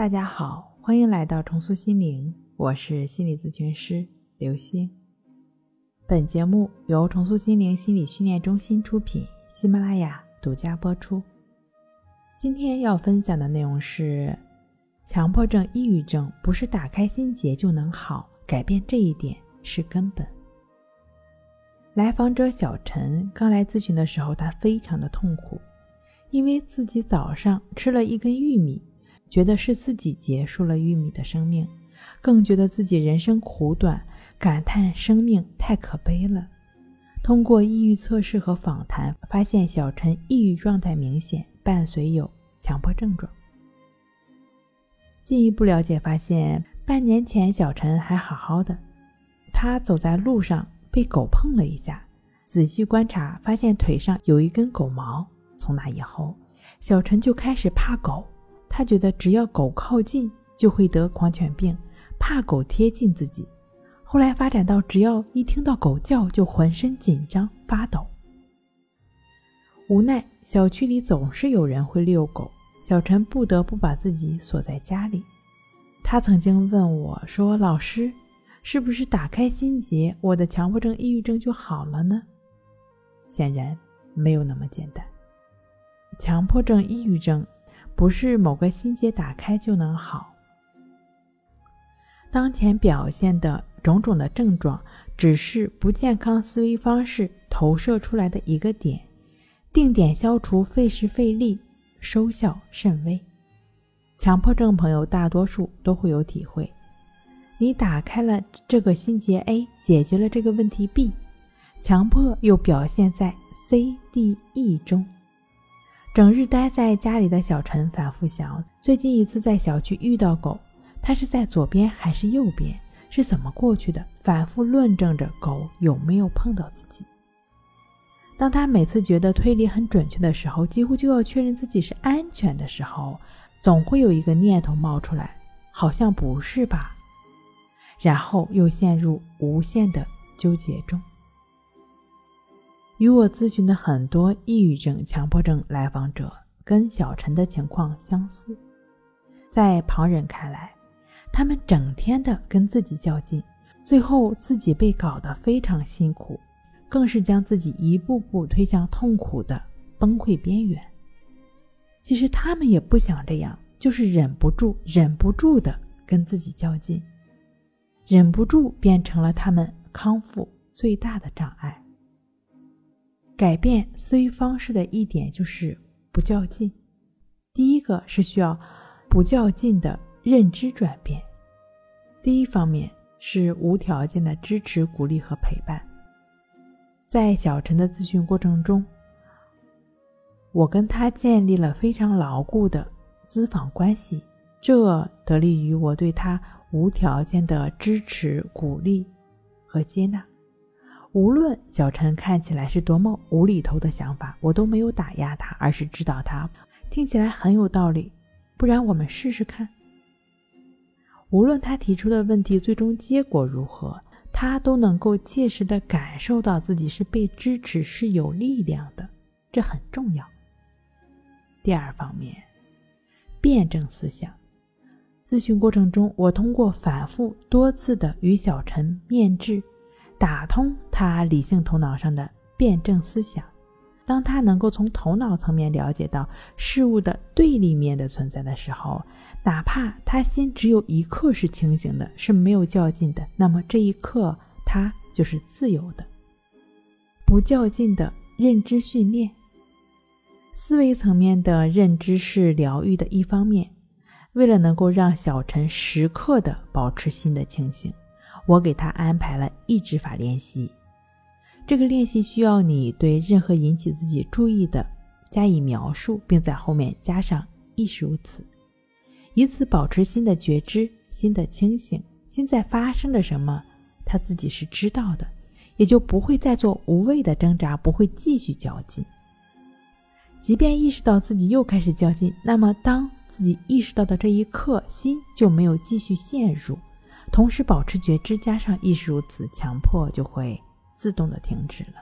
大家好，欢迎来到重塑心灵，我是心理咨询师刘星。本节目由重塑心灵心理训练中心出品，喜马拉雅独家播出。今天要分享的内容是：强迫症、抑郁症不是打开心结就能好，改变这一点是根本。来访者小陈刚来咨询的时候，他非常的痛苦，因为自己早上吃了一根玉米。觉得是自己结束了玉米的生命，更觉得自己人生苦短，感叹生命太可悲了。通过抑郁测试和访谈，发现小陈抑郁状态明显，伴随有强迫症状。进一步了解发现，半年前小陈还好好的，他走在路上被狗碰了一下，仔细观察发现腿上有一根狗毛。从那以后，小陈就开始怕狗。他觉得只要狗靠近就会得狂犬病，怕狗贴近自己。后来发展到只要一听到狗叫就浑身紧张发抖。无奈小区里总是有人会遛狗，小陈不得不把自己锁在家里。他曾经问我说：“老师，是不是打开心结，我的强迫症、抑郁症就好了呢？”显然没有那么简单。强迫症、抑郁症。不是某个心结打开就能好。当前表现的种种的症状，只是不健康思维方式投射出来的一个点，定点消除费时费力，收效甚微。强迫症朋友大多数都会有体会：你打开了这个心结 A，解决了这个问题 B，强迫又表现在 C、D、E 中。整日待在家里的小陈反复想：最近一次在小区遇到狗，他是在左边还是右边？是怎么过去的？反复论证着狗有没有碰到自己。当他每次觉得推理很准确的时候，几乎就要确认自己是安全的时候，总会有一个念头冒出来：好像不是吧？然后又陷入无限的纠结中。与我咨询的很多抑郁症、强迫症来访者，跟小陈的情况相似。在旁人看来，他们整天的跟自己较劲，最后自己被搞得非常辛苦，更是将自己一步步推向痛苦的崩溃边缘。其实他们也不想这样，就是忍不住、忍不住的跟自己较劲，忍不住变成了他们康复最大的障碍。改变思维方式的一点就是不较劲。第一个是需要不较劲的认知转变。第一方面是无条件的支持、鼓励和陪伴。在小陈的咨询过程中，我跟他建立了非常牢固的咨访关系，这得力于我对他无条件的支持、鼓励和接纳。无论小陈看起来是多么无厘头的想法，我都没有打压他，而是指导他，听起来很有道理。不然我们试试看。无论他提出的问题最终结果如何，他都能够切实的感受到自己是被支持，是有力量的，这很重要。第二方面，辩证思想。咨询过程中，我通过反复多次的与小陈面质。打通他理性头脑上的辩证思想，当他能够从头脑层面了解到事物的对立面的存在的时候，哪怕他心只有一刻是清醒的，是没有较劲的，那么这一刻他就是自由的。不较劲的认知训练，思维层面的认知是疗愈的一方面。为了能够让小陈时刻的保持心的清醒。我给他安排了抑制法练习，这个练习需要你对任何引起自己注意的加以描述，并在后面加上“亦是如此”，以此保持心的觉知、心的清醒，心在发生着什么，他自己是知道的，也就不会再做无谓的挣扎，不会继续较劲。即便意识到自己又开始较劲，那么当自己意识到的这一刻，心就没有继续陷入。同时保持觉知，加上意识如此，强迫就会自动的停止了。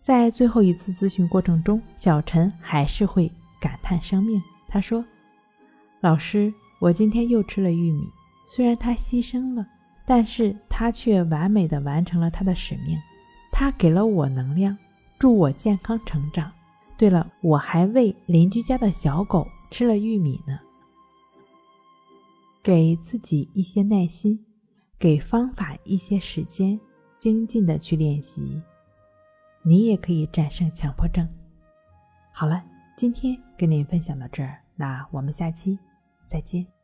在最后一次咨询过程中，小陈还是会感叹生命。他说：“老师，我今天又吃了玉米，虽然他牺牲了，但是他却完美的完成了他的使命。他给了我能量，助我健康成长。对了，我还喂邻居家的小狗吃了玉米呢。给自己一些耐心，给方法一些时间，精进的去练习，你也可以战胜强迫症。好了，今天跟您分享到这儿，那我们下期再见。